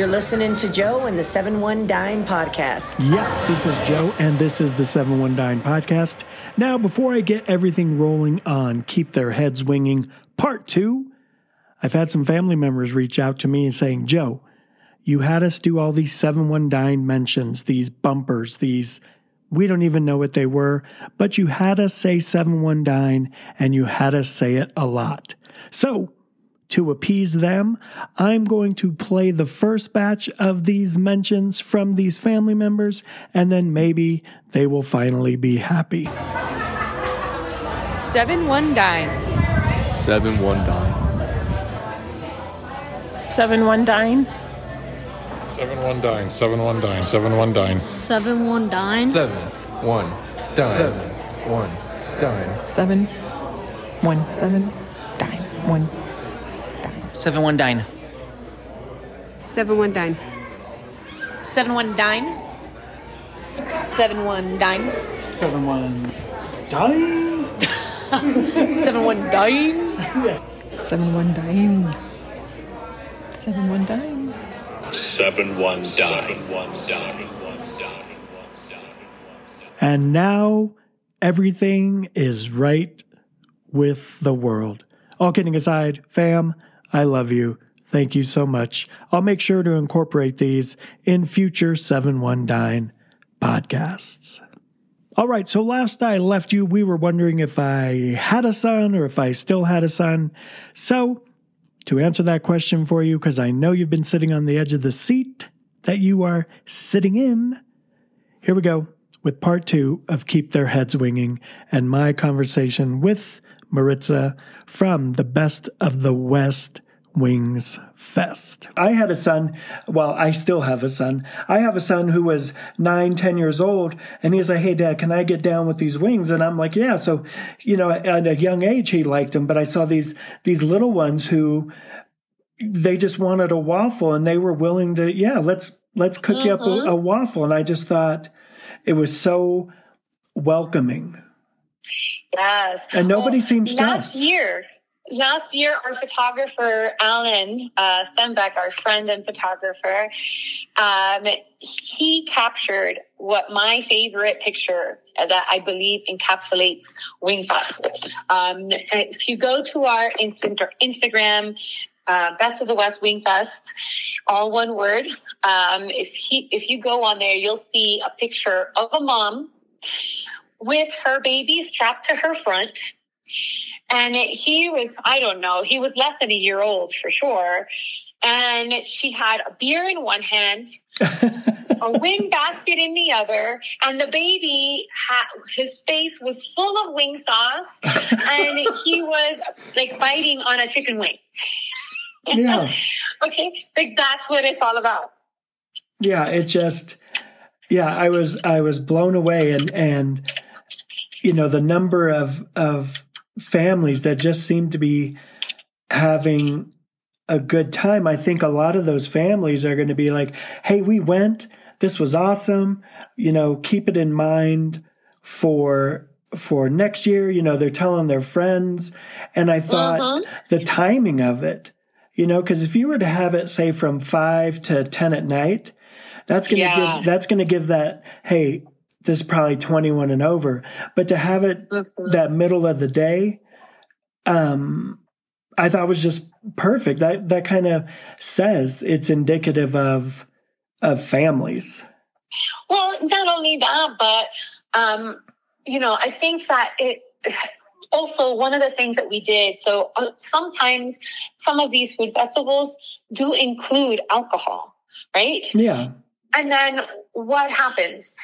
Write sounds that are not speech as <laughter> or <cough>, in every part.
You're listening to Joe and the 7 1 Dine podcast. Yes, this is Joe, and this is the 719 podcast. Now, before I get everything rolling on Keep Their Heads Winging Part 2, I've had some family members reach out to me and saying, Joe, you had us do all these 719 mentions, these bumpers, these, we don't even know what they were, but you had us say 719 and you had us say it a lot. So, to appease them, I'm going to play the first batch of these mentions from these family members, and then maybe they will finally be happy. 7 1 dine. 7 1 dine. 7 1 dine. 7 1 dine, 7 1 dine, 7 1 dine. 7 1 dine. 7 1 dine. 1 dine. 7 1 7 dine. 1 Seven one dine. Seven one dine. Seven one dine. Seven one dine. 7 1 dine. Seven one dine. 7 1 dine. 7 1 dine. Seven one dine. <laughs> And now everything is right with the world. All kidding aside, fam, I love you. Thank you so much. I'll make sure to incorporate these in future 7 1 Dine podcasts. All right, so last I left you, we were wondering if I had a son or if I still had a son. So, to answer that question for you, because I know you've been sitting on the edge of the seat that you are sitting in, here we go with part two of Keep Their Heads Winging and my conversation with Maritza from the Best of the West Wings Fest. I had a son, well, I still have a son. I have a son who was nine, ten years old, and he's like, Hey, dad, can I get down with these wings? And I'm like, Yeah. So, you know, at a young age, he liked them, but I saw these, these little ones who, they just wanted a waffle and they were willing to, yeah, let's, let's cook you up a, mm-hmm. a waffle. And I just thought it was so welcoming. Yes. And nobody Well, seems Last stressed. year, last year, our photographer, Alan uh, Stenbeck, our friend and photographer, um, he captured what my favorite picture that I believe encapsulates Wingfest. Um, if you go to our Instagram, uh, Best of the West Wingfest, all one word. Um, if he, if you go on there, you'll see a picture of a mom with her baby strapped to her front. And he was, I don't know, he was less than a year old for sure. And she had a beer in one hand, <laughs> a wing basket in the other, and the baby, ha- his face was full of wing sauce, and he <laughs> was like biting on a chicken wing. Yeah. <laughs> okay, like that's what it's all about. Yeah, it just yeah, I was I was blown away and and you know the number of of families that just seem to be having a good time. I think a lot of those families are going to be like, "Hey, we went. This was awesome. You know, keep it in mind for for next year." You know, they're telling their friends, and I thought Mhm. the timing of it. You know, because if you were to have it say from five to ten at night, that's gonna Yeah. give that's gonna give that hey, this is probably twenty one and over. But to have it that middle of the day, um, I thought was just perfect. That that kind of says it's indicative of of families. Well, not only that, but um, you know, I think that it also one of the things that we did. So uh, sometimes some of these food festivals do include alcohol, right? Yeah. And then what happens?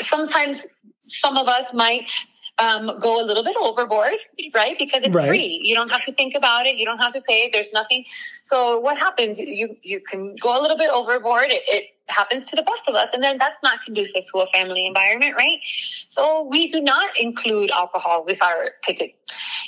Sometimes some of us might um, go a little bit overboard, right? Because it's Right. free. You don't have to think about it. You don't have to pay. There's nothing. So what happens? You you can go a little bit overboard. It, it happens to the best of us. And then that's not conducive to a family environment, right? So we do not include alcohol with our ticket.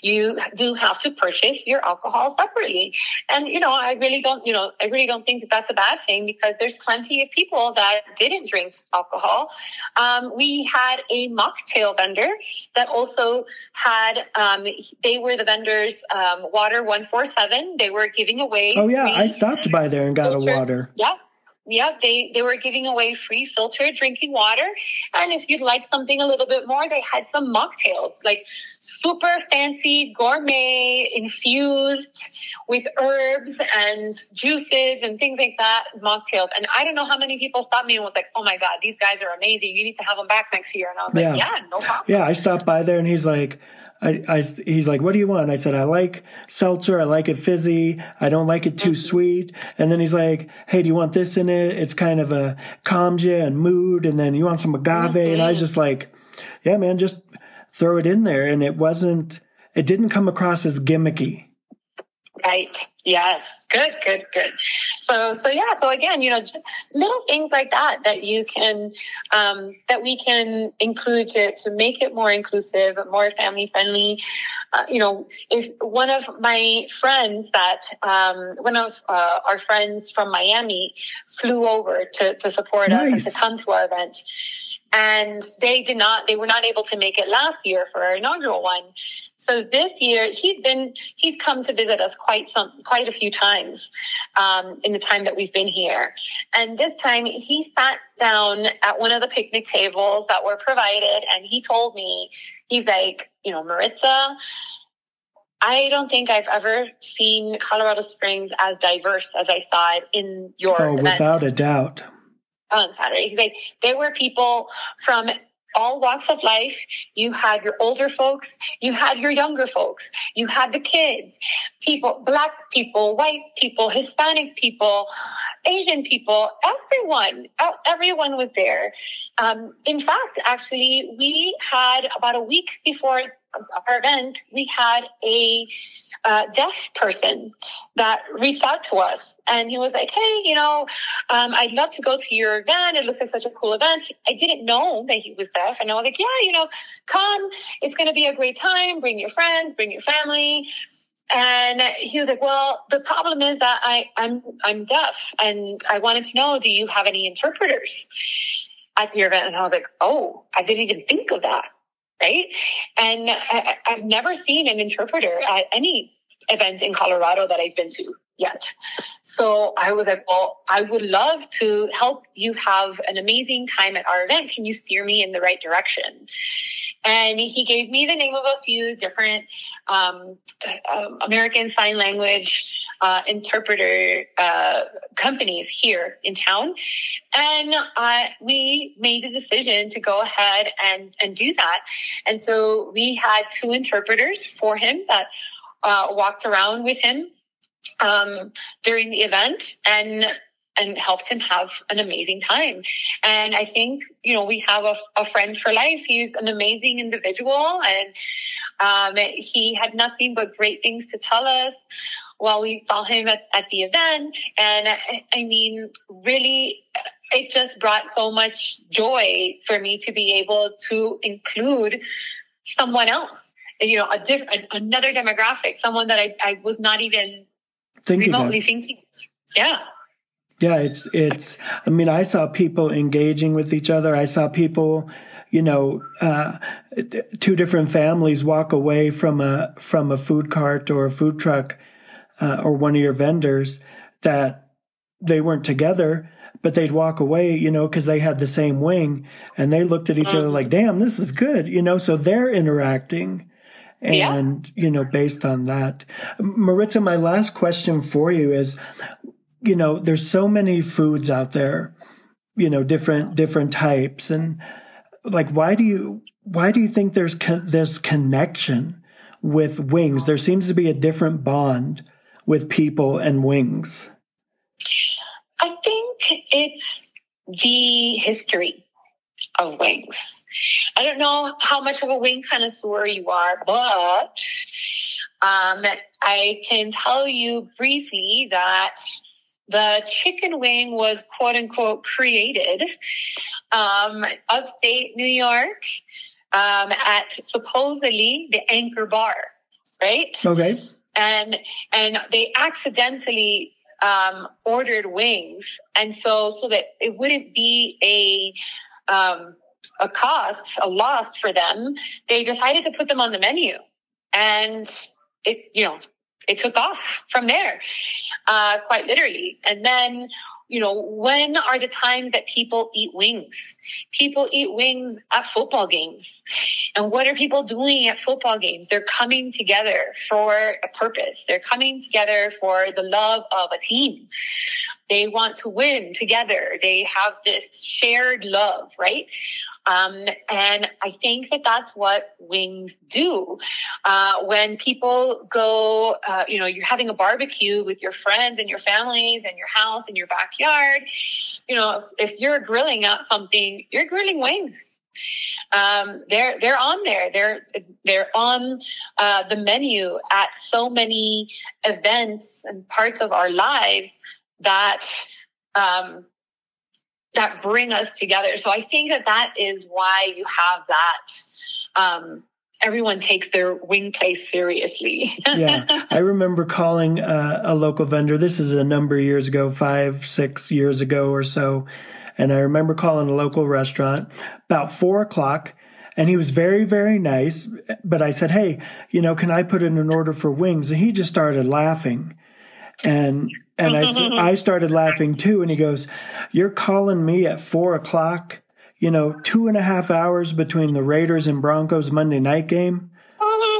You do have to purchase your alcohol separately. And, you know, I really don't, you know, I really don't think that that's a bad thing because there's plenty of people that didn't drink alcohol. Um, we had a mocktail vendor that also had, um, they were the vendors, um, water 147. They were giving away. Oh yeah, I stopped by there and got a water. Yeah. Yeah, they, they were giving away free filtered drinking water. And if you'd like something a little bit more, they had some mocktails, like super fancy gourmet infused with herbs and juices and things like that, mocktails. And I don't know how many people stopped me and was like, oh my God, these guys are amazing. You need to have them back next year. And I was Yeah. like, yeah, no problem. Yeah, I stopped by there and he's like, I, I, he's like, what do you want? I said, I like seltzer. I like it fizzy. I don't like it too sweet. And then he's like, hey, do you want this in it? It's kind of a calms you and mood. And then you want some agave. And I was just like, yeah, man, just throw it in there. And it wasn't, it didn't come across as gimmicky. Right. Yes. Good, good, good. So, so yeah. So again, you know, just little things like that that you can, um, that we can include to, to make it more inclusive, more family friendly. Uh, you know, if one of my friends that, um, one of, uh, our friends from Miami flew over to, to support us and Nice. to come to our event. And they did not, they were not able to make it last year for our inaugural one. So this year he's been, he's come to visit us quite some, quite a few times, um, in the time that we've been here. And this time he sat down at one of the picnic tables that were provided and he told me, he's like, you know, Maritza, I don't think I've ever seen Colorado Springs as diverse as I saw it in your Oh, event without a doubt. On Saturday. He's like, there were people from all walks of life. You had your older folks, you had your younger folks, you had the kids, people, black people, white people, Hispanic people, Asian people, everyone, everyone was there. Um, in fact, actually, we had about a week before our event, we had a uh, deaf person that reached out to us and he was like, Hey, you know, um, I'd love to go to your event. It looks like such a cool event. I didn't know that he was deaf. And I was like, yeah, you know, come. It's going to be a great time. Bring your friends, bring your family. And he was like, well, the problem is that I, I'm, I'm deaf and I wanted to know, do you have any interpreters at your event? And I was like, oh, I didn't even think of that. Right. And I, I've never seen an interpreter at any event in Colorado that I've been to yet. So I was like, well, I would love to help you have an amazing time at our event. Can you steer me in the right direction? And he gave me the name of a few different um, um, American Sign Language uh, interpreter uh, companies here in town, and we made a decision to go ahead and and do that. And so we had two interpreters for him that uh, walked around with him um, during the event and and helped him have an amazing time. And I think, you know, we have a, a friend for life. He's an amazing individual and um, he had nothing but great things to tell us while we saw him at, at the event. And I, I mean, really, it just brought so much joy for me to be able to include someone else, you know, a different, another demographic, someone that I, I was not even Thinking remotely thinking. Yeah. Yeah, it's it's. I mean, I saw people engaging with each other. I saw people, you know, uh, two different families walk away from a from a food cart or a food truck uh, or one of your vendors that they weren't together, but they'd walk away, you know, because they had the same wing, and they looked at each other like, "Damn, this is good," you know. So they're interacting. And, you know, based on that, Maritza, my last question for you is, you know, there's so many foods out there, you know, different different types, and like, why do you why do you think there's con- this connection with wings? There seems to be a different bond with people and wings. I think it's the history of wings. I don't know how much of a wing connoisseur you are, but um, I can tell you briefly that the chicken wing was quote unquote created um, upstate New York um, at supposedly the Anchor Bar, right? Okay. And and they accidentally um, ordered wings, and so so that it wouldn't be a um, a cost, a loss for them, they decided to put them on the menu, and it you know it took off from there, uh, quite literally. And then, you know, when are the times that people eat wings? People eat wings at football games. And what are people doing at football games? They're coming together for a purpose. They're coming together for the love of a team. They want to win together. They have this shared love, right? Um, and I think that that's what wings do. Uh, when people go, uh, you know, you're having a barbecue with your friends and your families and your house and your backyard, you know, if, if you're grilling out something, you're grilling wings. Um, they're they're on there. They're they're on uh, the menu at so many events and parts of our lives that um, that bring us together. So I think that that is why you have that. Um, everyone takes their wing place seriously. <laughs> yeah, I remember calling uh, a local vendor. This is a number of years ago, five, six years ago or so. And I remember calling a local restaurant about four o'clock. And he was very, very nice. But I said, Hey, you know, can I put in an order for wings? And he just started laughing. And and I I <laughs> started laughing too. And he goes, "You're calling me at four o'clock? You know, two and a half hours between the Raiders and Broncos Monday night game.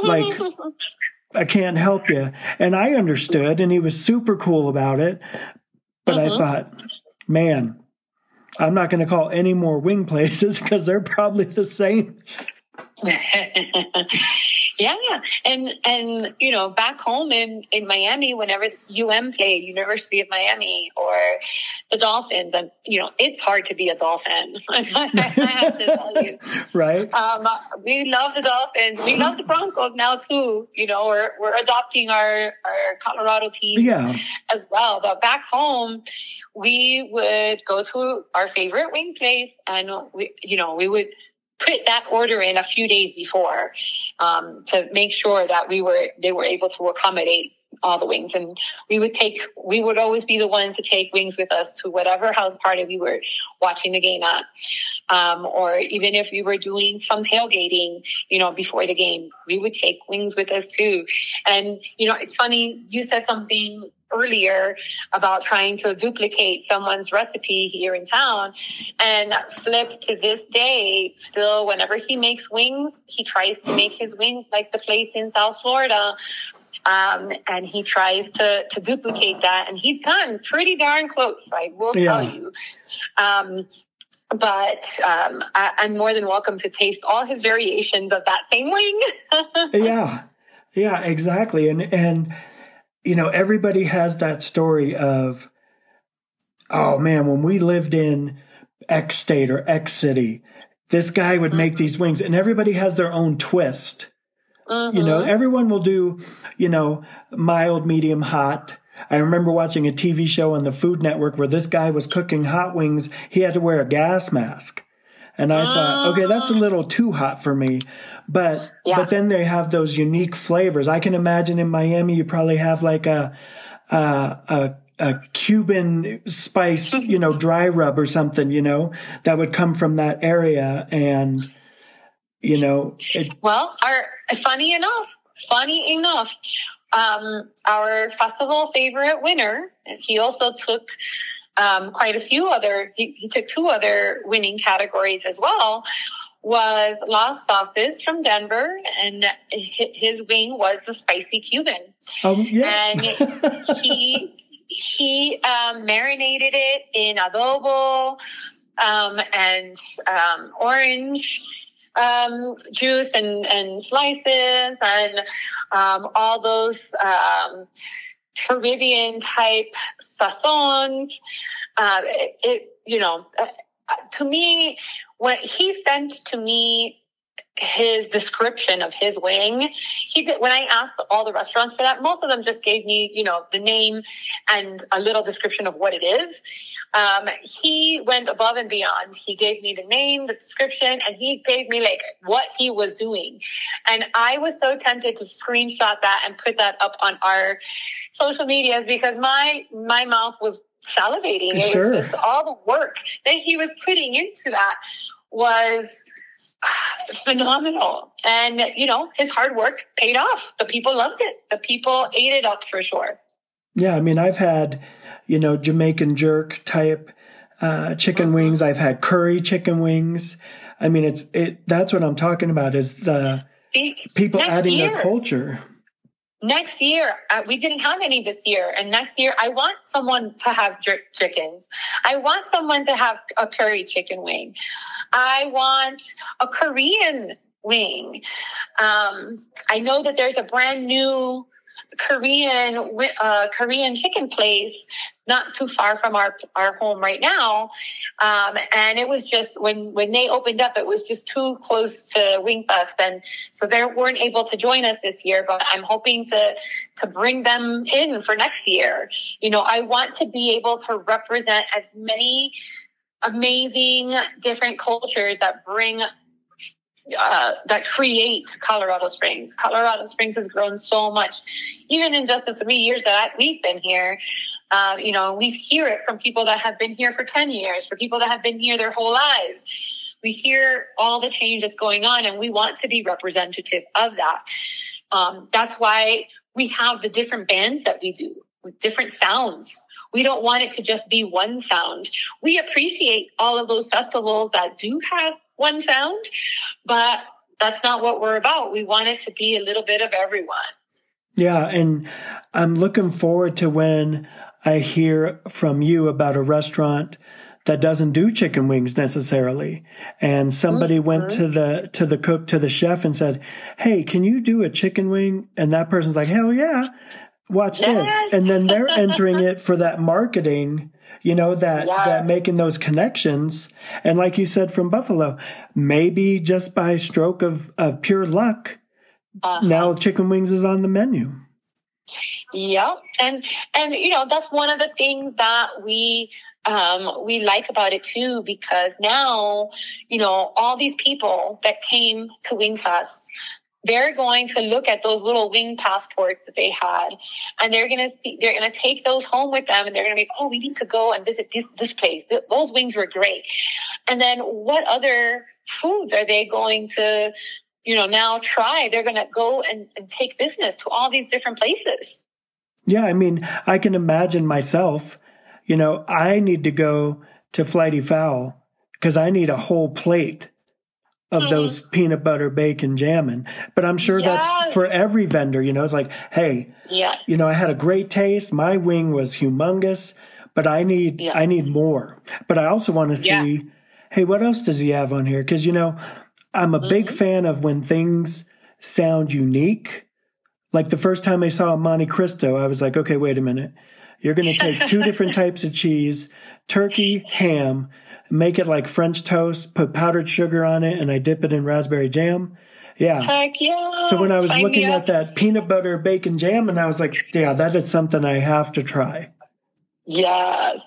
Like, <laughs> I can't help you." And I understood, and he was super cool about it. But I uh-huh. thought, man, I'm not going to call any more wing places because <laughs> they're probably the same. Yeah, and and you know, back home in in Miami, whenever UM played, University of Miami or the Dolphins, and you know, it's hard to be a Dolphin. <laughs> I have to tell you, <laughs> right? Um, we love the Dolphins. We love the Broncos now too. You know, we're we're adopting our our Colorado team yeah. as well. But back home, we would go to our favorite wing place, and we, you know, we would put that order in a few days before um, to make sure that we were they were able to accommodate all the wings and we would take we would always be the ones to take wings with us to whatever house party we were watching the game at um, or even if we were doing some tailgating you know before the game we would take wings with us too and you know it's funny you said something earlier about trying to duplicate someone's recipe here in town. And Flip to this day, still, whenever he makes wings, he tries to make his wings like the place in South Florida. Um, and he tries to, to duplicate that and he's gotten pretty darn close, I will Yeah. tell you. Um, but um, I, I'm more than welcome to taste all his variations of that same wing. <laughs> yeah yeah exactly and and you know everybody has that story of oh man when we lived in x state or x city this guy would make these wings and everybody has their own twist you know uh-huh. everyone will do you know mild medium hot. I remember watching a tv show on the food network where this guy was cooking hot wings. He had to wear a gas mask. And i thought oh. okay that's a little too hot for me. But Yeah. but then they have those unique flavors. I can imagine in miami you probably have like a a a, a cuban spice you know <laughs> dry rub or something you know that would come from that area. And you know it, Well, our funny enough, funny enough, um, our festival favorite winner, he also took um, quite a few other. He, he took two other winning categories as well. Was Lost Sauces from Denver, and his wing was the spicy Cuban um, yeah and he he um, marinated it in adobo um, and um, orange um, juice and, and slices and um, all those um, Caribbean type sazons. Uh, it, it, you know, uh, to me, what he sent to me his description of his wing. He did, when I asked all the restaurants for that, most of them just gave me, you know, the name and a little description of what it is. Um, he went above and beyond. He gave me the name, the description, and he gave me like what he was doing. And I was so tempted to screenshot that and put that up on our social medias because my, my mouth was salivating. It Sure. was just all the work that he was putting into that was <sighs> phenomenal. And, you know, his hard work paid off. The people loved it. The people ate it up for sure. Yeah, I mean, I've had, you know, Jamaican jerk type uh, chicken Mm-hmm. wings. I've had curry chicken wings. I mean, it's it. That's what I'm talking about. Is the people next adding year, a culture? Next year, uh, we didn't have any this year. And next year, I want someone to have jerk chickens. I want someone to have a curry chicken wing. I want a Korean wing. Um, I know that there's a brand new Korean uh, Korean chicken place not too far from our our home right now, um, and it was just when when they opened up, it was just too close to Wingfest, and so they weren't able to join us this year. But I'm hoping to to bring them in for next year. You know, I want to be able to represent as many amazing different cultures that bring uh, that create Colorado Springs. Colorado Springs has grown so much, even in just the three years that we've been here. Uh, you know, we hear it from people that have been here for 10 years, for people that have been here their whole lives. We hear all the change that's going on and we want to be representative of that. Um, that's why we have the different bands that we do with different sounds. We don't want it to just be one sound. We appreciate all of those festivals that do have one sound, but that's not what we're about. We want it to be a little bit of everyone. Yeah, and I'm looking forward to when I hear from you about a restaurant that doesn't do chicken wings necessarily and somebody mm-hmm. went to the to the cook to the chef and said hey can you do a chicken wing and that person's like hell yeah watch Yes. this and then they're <laughs> entering it for that marketing you know that Yes. that making those connections and like you said from buffalo maybe just by stroke of of pure luck Uh-huh. now chicken wings is on the menu Yep. And, and, you know, that's one of the things that we, um, we like about it too, because now, you know, all these people that came to Wingfest, they're going to look at those little wing passports that they had and they're going to see, they're going to take those home with them and they're going to be, oh, we need to go and visit this, this place. Th- Those wings were great. And then what other foods are they going to, you know, now try? They're going to go and, and take business to all these different places. Yeah, I mean, I can imagine myself, you know, I need to go to Flighty Fowl because I need a whole plate of those peanut butter bacon jamming. But I'm sure Yes. that's for every vendor, you know, it's like, hey, Yeah. you know, I had a great taste. My wing was humongous, but I need Yeah. I need more. But I also want to see, Yeah. hey, what else does he have on here? Because you know, I'm a big Mm-hmm. fan of when things sound unique. Like the first time I saw Monte Cristo, I was like, okay, wait a minute. You're going to take two <laughs> different types of cheese, turkey, ham, make it like French toast, put powdered sugar on it, and I dip it in raspberry jam. Yeah. Heck yeah. So when I was me looking at that peanut butter bacon jam, and I was like, yeah, that is something I have to try. Yes.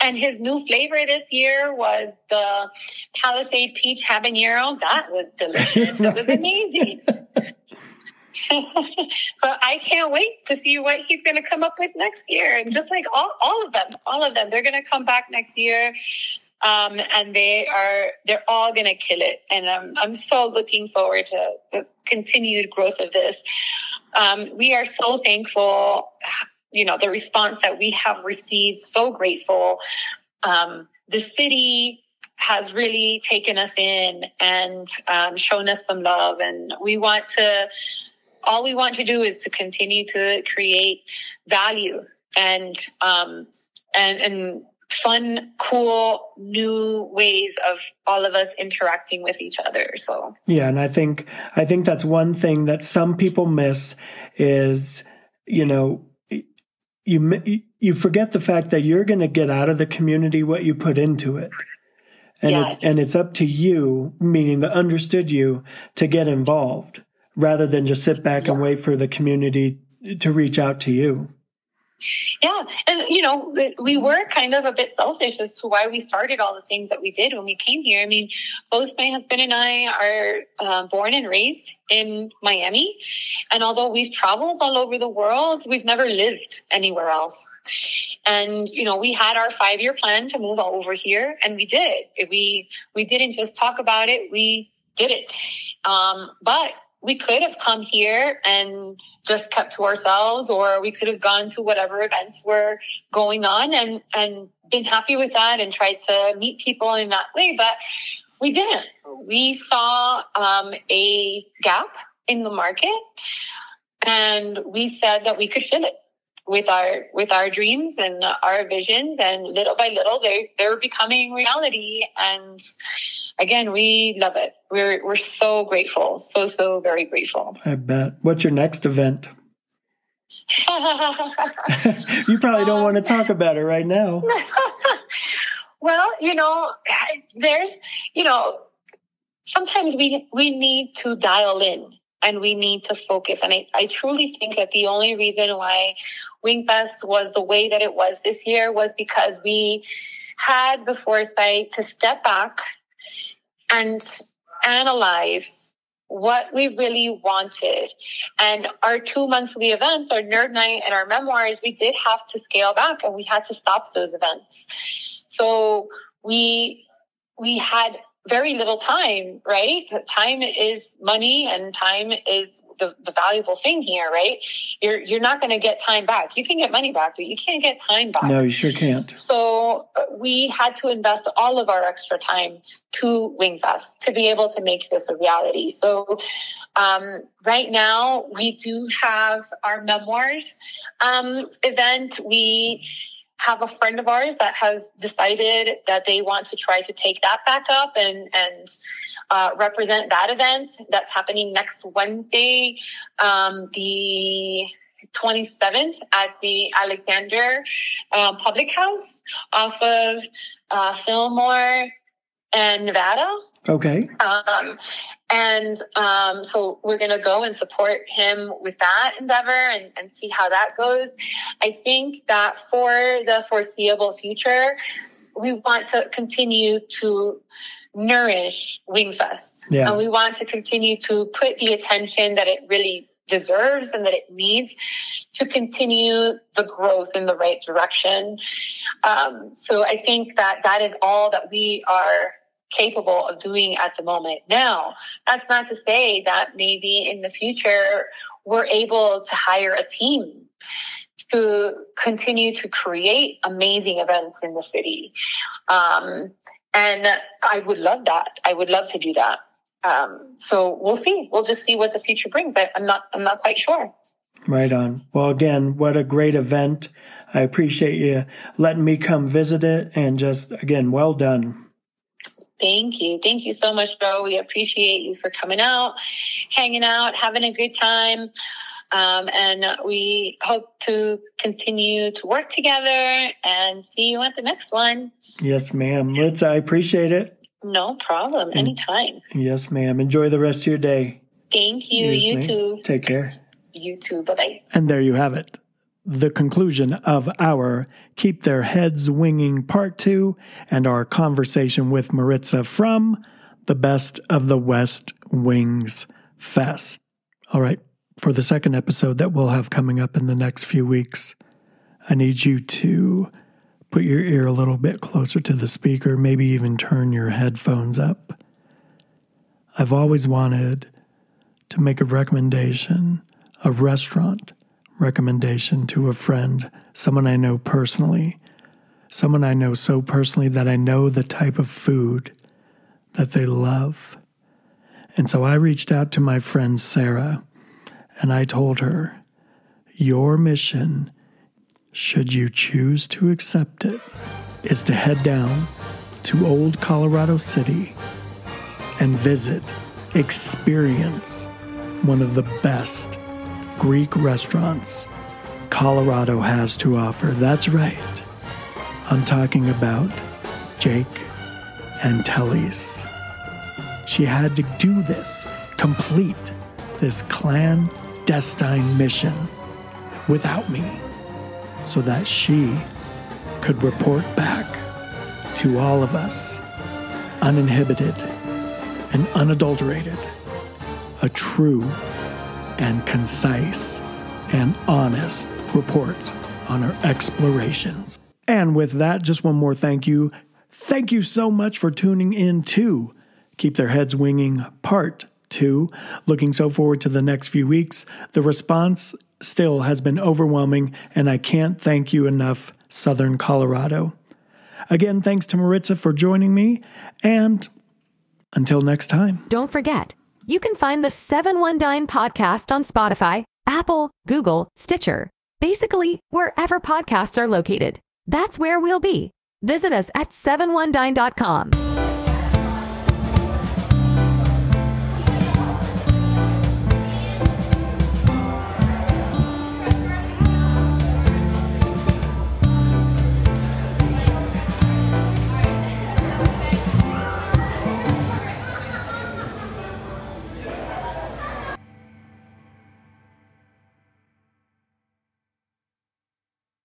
And his new flavor this year was the Palisade Peach Habanero. That was delicious. It was <laughs> amazing. <laughs> so I can't wait to see what he's going to come up with next year. And just like all, all of them, all of them, they're going to come back next year. Um, and they are, they're all going to kill it. And I'm, I'm so looking forward to the continued growth of this. Um, we are so thankful, you know, the response that we have received, so grateful. Um, the city has really taken us in and um, shown us some love. And we want to, all we want to do is to continue to create value and, um, and, and fun, cool, new ways of all of us interacting with each other. So, Yeah, and I think I think that's one thing that some people miss is, you know, you you forget the fact that you're going to get out of the community what you put into it. And Yes. it's and it's up to you, meaning the understood you, to get involved rather than just sit back and wait for the community to reach out to you. Yeah. And, you know, we were kind of a bit selfish as to why we started all the things that we did when we came here. I mean, both my husband and I are uh, born and raised in Miami. And although we've traveled all over the world, we've never lived anywhere else. And, you know, we had our five year plan to move over here and we did. We, we didn't just talk about it. We did it. Um, but we could have come here and just kept to ourselves or we could have gone to whatever events were going on and, and been happy with that and tried to meet people in that way. But we didn't. We saw um, a gap in the market and we said that we could fill it with our with our dreams and our visions and little by little they they're becoming reality and again we love it we're we're so grateful so so very grateful I bet. What's your next event? <laughs> you probably don't want to talk um, about it right now. <laughs> well you know there's you know sometimes we we need to dial in and we need to focus. And I, I truly think that the only reason why Wingfest was the way that it was this year was because we had the foresight to step back and analyze what we really wanted. And our two monthly events, our nerd night and our memoirs, we did have to scale back and we had to stop those events. So we, we had very little time, right? Time is money and time is the, the valuable thing here, right? You're, you're not going to get time back. You can get money back, but you can't get time back. No, you sure can't. So uh, we had to invest all of our extra time to Wingfest to be able to make this a reality. So um, right now we do have our memoirs um, event. We have a friend of ours that has decided that they want to try to take that back up and and uh, represent that event that's happening next Wednesday, um, the 27th at the Alexander uh, Public House off of uh, Fillmore and Nevada. Okay. Um, and um, so we're going to go and support him with that endeavor and, and see how that goes. I think that for the foreseeable future, we want to continue to nourish Wingfest. Yeah. And we want to continue to put the attention that it really deserves and that it needs to continue the growth in the right direction. Um, so I think that that is all that we are capable of doing at the moment. Now, that's not to say that maybe in the future we're able to hire a team to continue to create amazing events in the city. Um, and I would love that. I would love to do that. Um, so we'll see. We'll just see what the future brings. I, I'm not. I'm not quite sure. Right on. Well, again, what a great event. I appreciate you letting me come visit it and just, again, well done. Thank you. Thank you so much, Joe. We appreciate you for coming out, hanging out, having a good time. Um, and we hope to continue to work together and see you at the next one. Yes, ma'am. Let's, I appreciate it. No problem. Anytime. Yes, ma'am. Enjoy the rest of your day. Thank you. Yes, you ma'am. too. Take care. You too. Bye bye. And there you have it. The conclusion of our Keep Their Heads Winging Part 2 and our conversation with Maritza from the Best of the West Wings Fest. All right, for the second episode that we'll have coming up in the next few weeks, I need you to put your ear a little bit closer to the speaker, maybe even turn your headphones up. I've always wanted to make a recommendation, a restaurant recommendation to a friend, someone I know personally, someone I know so personally that I know the type of food that they love. And so I reached out to my friend Sarah and I told her, Your mission, should you choose to accept it, is to head down to Old Colorado City and visit, experience one of the best Greek restaurants Colorado has to offer. That's right. I'm talking about Jake and Telly's. She had to do this, complete this clandestine mission without me, so that she could report back to all of us, uninhibited and unadulterated, a true and concise and honest report on her explorations. And with that, just one more thank you. Thank you so much for tuning in to Keep Their Heads Winging Part 2. Looking so forward to the next few weeks. The response still has been overwhelming, and I can't thank you enough, Southern Colorado. Again, thanks to Maritza for joining me, and until next time. Don't forget, you can find the 719 podcast on Spotify, Apple, Google, Stitcher, basically wherever podcasts are located. That's where we'll be. Visit us at 719.com.